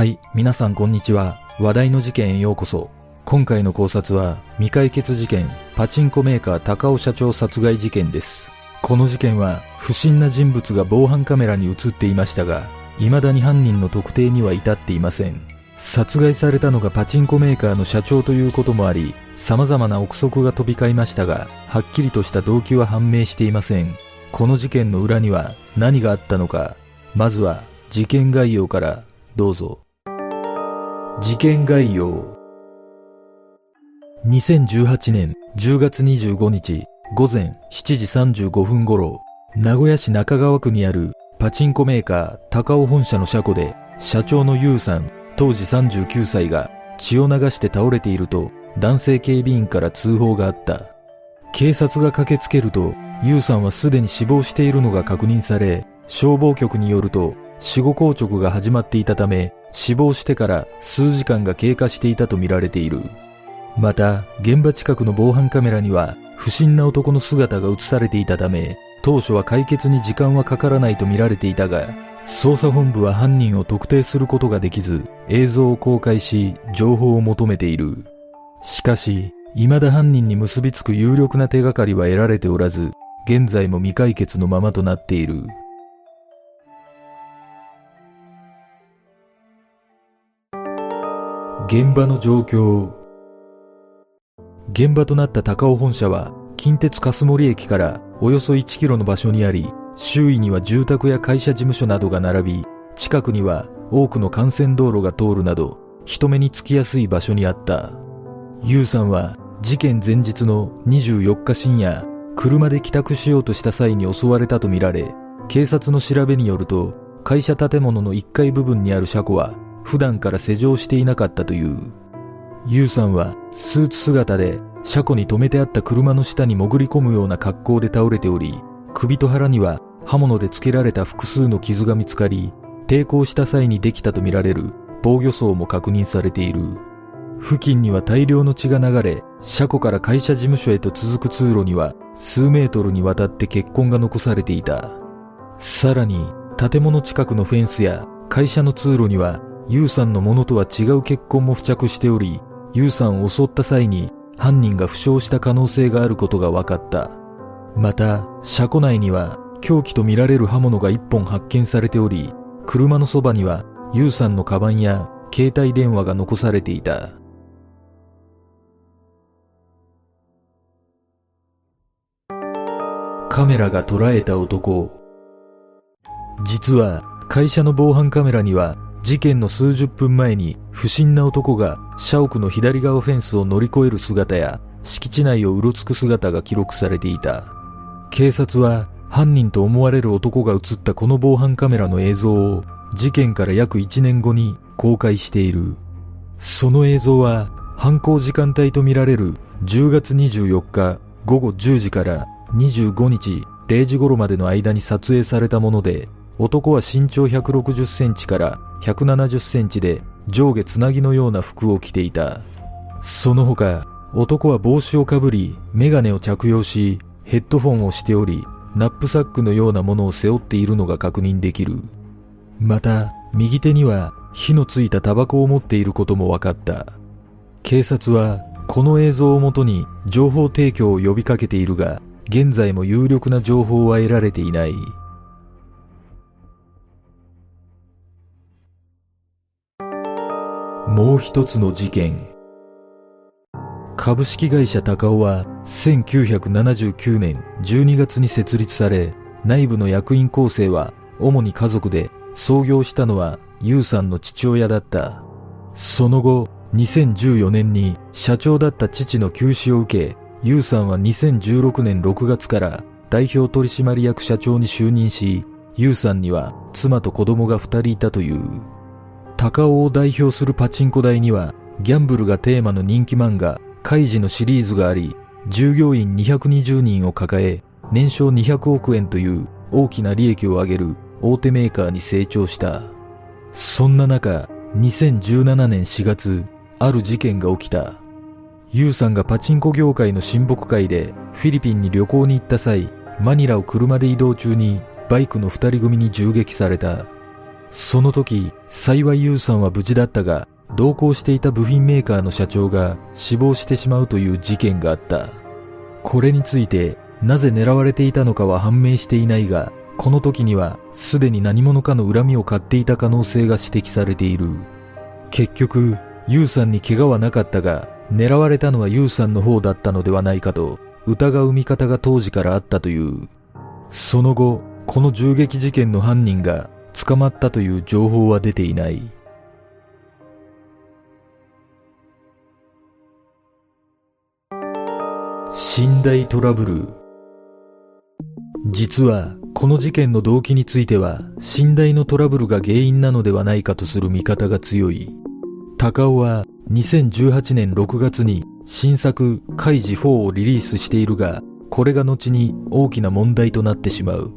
はい、皆さんこんにちは。話題の事件へようこそ。今回の考察は未解決事件、パチンコメーカー高尾社長殺害事件です。この事件は不審な人物が防犯カメラに映っていましたが、未だに犯人の特定には至っていません。殺害されたのがパチンコメーカーの社長ということもあり、様々な憶測が飛び交いましたが、はっきりとした動機は判明していません。この事件の裏には何があったのか、まずは事件概要からどうぞ。事件概要。2018年10月25日午前7時35分頃、名古屋市中川区にあるパチンコメーカー高尾本社の車庫で、社長のユウさん、当時39歳が血を流して倒れていると男性警備員から通報があった。警察が駆けつけると、ユウさんはすでに死亡しているのが確認され、消防局によると死後硬直が始まっていたため、死亡してから数時間が経過していたとみられている。また、現場近くの防犯カメラには不審な男の姿が映されていたため、当初は解決に時間はかからないと見られていたが、捜査本部は犯人を特定することができず、映像を公開し、情報を求めている。しかし、未だ犯人に結びつく有力な手がかりは得られておらず、現在も未解決のままとなっている。現場の状況現場となった高尾本社は近鉄霞森駅からおよそ1キロの場所にあり周囲には住宅や会社事務所などが並び近くには多くの幹線道路が通るなど人目につきやすい場所にあった。ユウさんは事件前日の24日深夜車で帰宅しようとした際に襲われたとみられ警察の調べによると会社建物の1階部分にある車庫は普段から施錠していなかったという。ユウさんはスーツ姿で車庫に止めてあった車の下に潜り込むような格好で倒れており、首と腹には刃物でつけられた複数の傷が見つかり、抵抗した際にできたとみられる防御層も確認されている。付近には大量の血が流れ、車庫から会社事務所へと続く通路には数メートルにわたって血痕が残されていた。さらに、建物近くのフェンスや会社の通路にはユウさんのものとは違う血痕も付着しており、ユウさんを襲った際に犯人が負傷した可能性があることが分かった。また、車庫内には凶器とみられる刃物が一本発見されており、車のそばにはユウさんのカバンや携帯電話が残されていた。カメラが捉えた男。実は会社の防犯カメラには事件の数十分前に不審な男が社屋の左側フェンスを乗り越える姿や敷地内をうろつく姿が記録されていた。警察は犯人と思われる男が映ったこの防犯カメラの映像を事件から約1年後に公開している。その映像は犯行時間帯とみられる10月24日午後10時から25日0時頃までの間に撮影されたもので男は身長160センチから170センチで上下つなぎのような服を着ていた。その他、男は帽子をかぶり、メガネを着用し、ヘッドフォンをしており、ナップサックのようなものを背負っているのが確認できる。また、右手には火のついたタバコを持っていることも分かった。警察は、この映像をもとに情報提供を呼びかけているが、現在も有力な情報は得られていない。もう一つの事件。株式会社高尾は1979年12月に設立され、内部の役員構成は主に家族で創業したのはユウさんの父親だった。その後、2014年に社長だった父の休止を受け、ユウさんは2016年6月から代表取締役社長に就任し、ユウさんには妻と子供が2人いたという。高尾を代表するパチンコ台には、ギャンブルがテーマの人気漫画、カイジのシリーズがあり、従業員220人を抱え、年商200億円という大きな利益を上げる大手メーカーに成長した。そんな中、2017年4月、ある事件が起きた。ユウさんがパチンコ業界の親睦会でフィリピンに旅行に行った際、マニラを車で移動中にバイクの二人組に銃撃された。その時、幸いユウさんは無事だったが、同行していた部品メーカーの社長が死亡してしまうという事件があった。これについて、なぜ狙われていたのかは判明していないが、この時にはすでに何者かの恨みを買っていた可能性が指摘されている。結局、ユウさんに怪我はなかったが、狙われたのはユウさんの方だったのではないかと疑う見方が当時からあったという。その後、この銃撃事件の犯人が捕まったという情報は出ていない。寝台トラブル。実はこの事件の動機については寝台のトラブルが原因なのではないかとする見方が強い。高尾は2018年6月に新作カイジ4をリリースしているがこれが後に大きな問題となってしまう。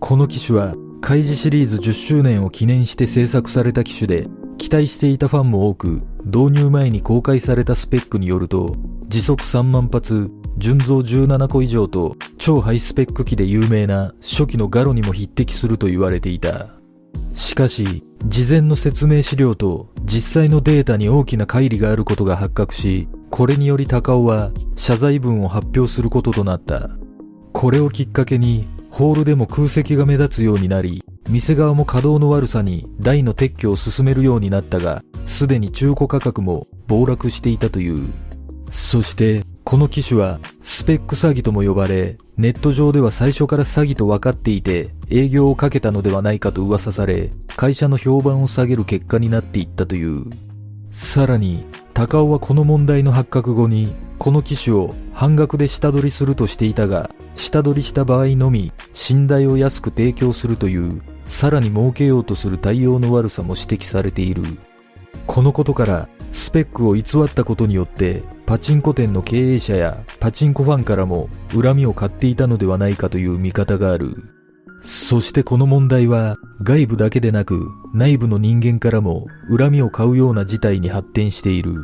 この機種はカイジシリーズ10周年を記念して制作された機種で期待していたファンも多く導入前に公開されたスペックによると時速3万発純増17個以上と超ハイスペック機で有名な初期のガロにも匹敵すると言われていた。しかし、事前の説明資料と実際のデータに大きな乖離があることが発覚し、これにより高尾は謝罪文を発表することとなった。これをきっかけに、ホールでも空席が目立つようになり、店側も稼働の悪さに台の撤去を進めるようになったが、すでに中古価格も暴落していたという。そして、この機種はスペック詐欺とも呼ばれ、ネット上では最初から詐欺と分かっていて営業をかけたのではないかと噂され、会社の評判を下げる結果になっていったという。さらに、高尾はこの問題の発覚後に、この機種を半額で下取りするとしていたが、下取りした場合のみ、信頼を安く提供するという、さらに儲けようとする対応の悪さも指摘されている。このことから、スペックを偽ったことによってパチンコ店の経営者やパチンコファンからも恨みを買っていたのではないかという見方がある。そしてこの問題は外部だけでなく内部の人間からも恨みを買うような事態に発展している。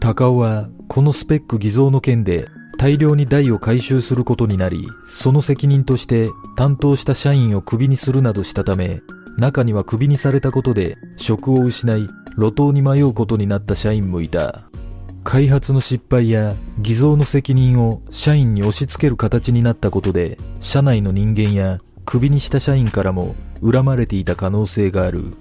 高尾はこのスペック偽造の件で大量に台を回収することになり、その責任として担当した社員をクビにするなどしたため、中にはクビにされたことで職を失い路頭に迷うことになった社員もいた。開発の失敗や偽造の責任を社員に押し付ける形になったことで、社内の人間やクビにした社員からも恨まれていた可能性がある。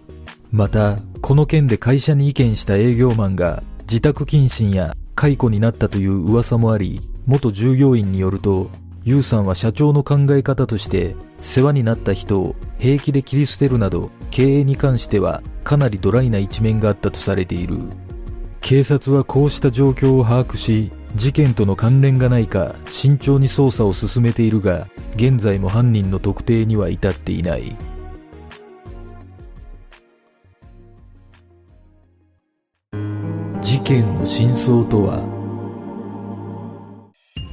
また、この件で会社に意見した営業マンが自宅謹慎や解雇になったという噂もあり、元従業員によると、ユウさんは社長の考え方として世話になった人を平気で切り捨てるなど経営に関してはかなりドライな一面があったとされている警察はこうした状況を把握し事件との関連がないか慎重に捜査を進めているが現在も犯人の特定には至っていない事件の真相とは？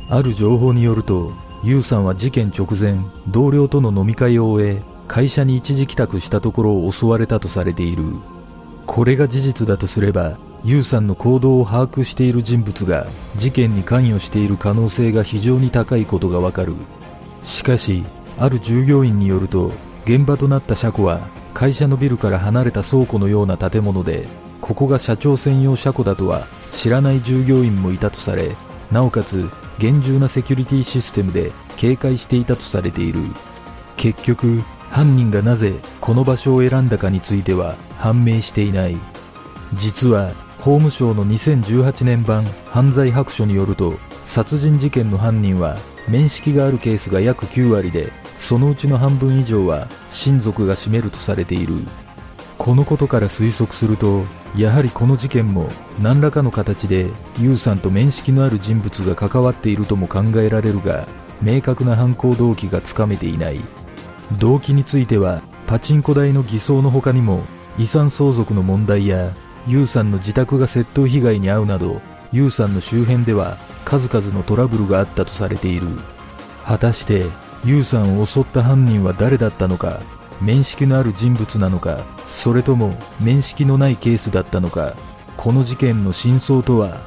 ある情報によるとユウさんは事件直前同僚との飲み会を終え会社に一時帰宅したところを襲われたとされている。これが事実だとすれば、ユウさんの行動を把握している人物が事件に関与している可能性が非常に高いことがわかる。しかし、ある従業員によると、現場となった車庫は会社のビルから離れた倉庫のような建物で、ここが社長専用車庫だとは知らない従業員もいたとされ、なおかつ厳重なセキュリティシステムで警戒していたとされている。結局、犯人がなぜこの場所を選んだかについては判明していない実は法務省の2018年版犯罪白書によると殺人事件の犯人は面識があるケースが約9割でそのうちの半分以上は親族が占めるとされている。このことから推測するとやはりこの事件も何らかの形でユウさんと面識のある人物が関わっているとも考えられるが明確な犯行動機がつかめていない。動機についてはパチンコ台の偽装の他にも遺産相続の問題やユウさんの自宅が窃盗被害に遭うなどユウさんの周辺では数々のトラブルがあったとされている。果たしてユウさんを襲った犯人は誰だったのか面識のある人物なのかそれとも面識のないケースだったのかこの事件の真相とは？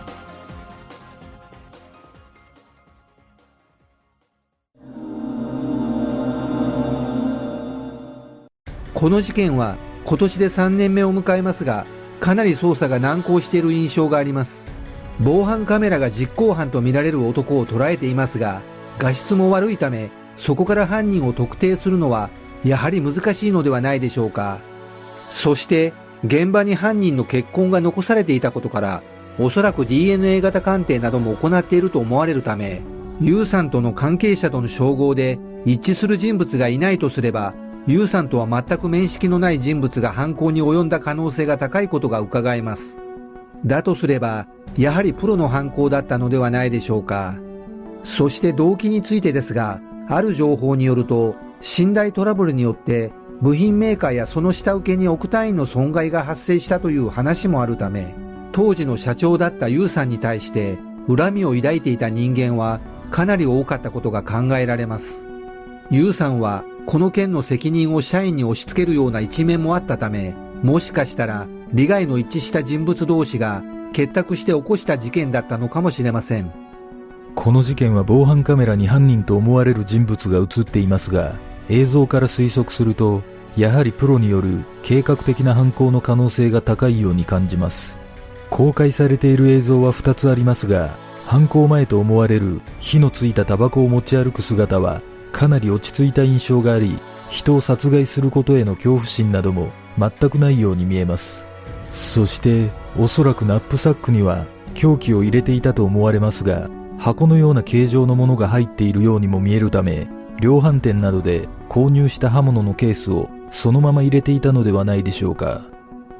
この事件は今年で3年目を迎えますが、かなり捜査が難航している印象があります。防犯カメラが実行犯とみられる男を捉えていますが、画質も悪いため、そこから犯人を特定するのは、やはり難しいのではないでしょうか。そして、現場に犯人の血痕が残されていたことから、おそらく DNA 型鑑定なども行っていると思われるため、ユウさんとの関係者との照合で一致する人物がいないとすれば、ユウさんとは全く面識のない人物が犯行に及んだ可能性が高いことが伺えます。だとすれば、やはりプロの犯行だったのではないでしょうか。そして動機についてですが、ある情報によると、信頼トラブルによって部品メーカーやその下請けに億単位の損害が発生したという話もあるため、当時の社長だったユウさんに対して恨みを抱いていた人間はかなり多かったことが考えられます。ユウさんはこの件の責任を社員に押し付けるような一面もあったため、もしかしたら利害の一致した人物同士が結託して起こした事件だったのかもしれません。この事件は防犯カメラに犯人と思われる人物が映っていますが、映像から推測すると、やはりプロによる計画的な犯行の可能性が高いように感じます。公開されている映像は2つありますが、犯行前と思われる火のついたタバコを持ち歩く姿はかなり落ち着いた印象があり、人を殺害することへの恐怖心なども全くないように見えます。そして、おそらくナップサックには凶器を入れていたと思われますが、箱のような形状のものが入っているようにも見えるため、量販店などで購入した刃物のケースをそのまま入れていたのではないでしょうか。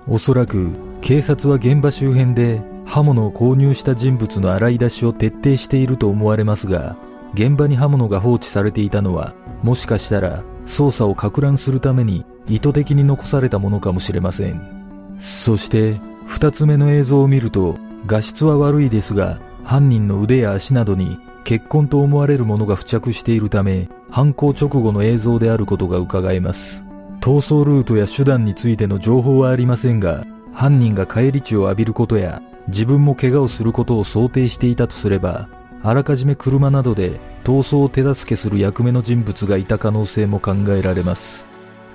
おそらく警察は現場周辺で刃物を購入した人物の洗い出しを徹底していると思われますが、現場に刃物が放置されていたのは、もしかしたら捜査を攪乱するために意図的に残されたものかもしれません。そして、二つ目の映像を見ると、画質は悪いですが、犯人の腕や足などに血痕と思われるものが付着しているため、犯行直後の映像であることが伺えます。逃走ルートや手段についての情報はありませんが、犯人が返り血を浴びることや、自分も怪我をすることを想定していたとすれば、あらかじめ車などで逃走を手助けする役目の人物がいた可能性も考えられます。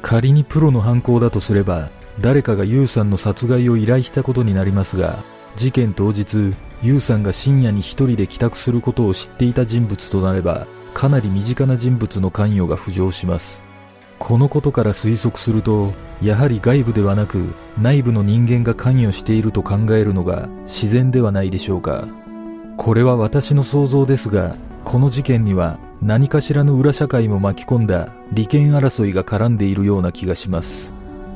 仮にプロの犯行だとすれば、誰かがユウさんの殺害を依頼したことになりますが、事件当日、ユウさんが深夜に一人で帰宅することを知っていた人物となれば、かなり身近な人物の関与が浮上します。このことから推測すると、やはり外部ではなく内部の人間が関与していると考えるのが自然ではないでしょうか。これは私の想像ですが、この事件には何かしらの裏社会も巻き込んだ利権争いが絡んでいるような気がします。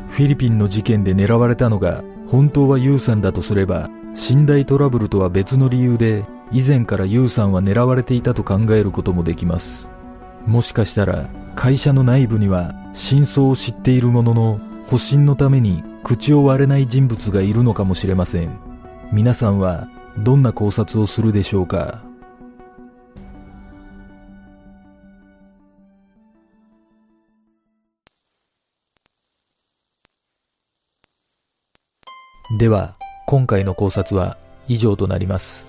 フィリピンの事件で狙われたのが本当はユウさんだとすれば、寝台トラブルとは別の理由で以前からユウさんは狙われていたと考えることもできます。もしかしたら会社の内部には真相を知っているものの保身のために口を割れない人物がいるのかもしれません。皆さんはどんな考察をするでしょうか？では、今回の考察は以上となります。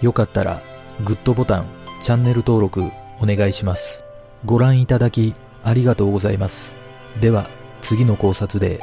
よかったら、グッドボタン、チャンネル登録お願いします。ご覧いただきありがとうございます。では、次の考察で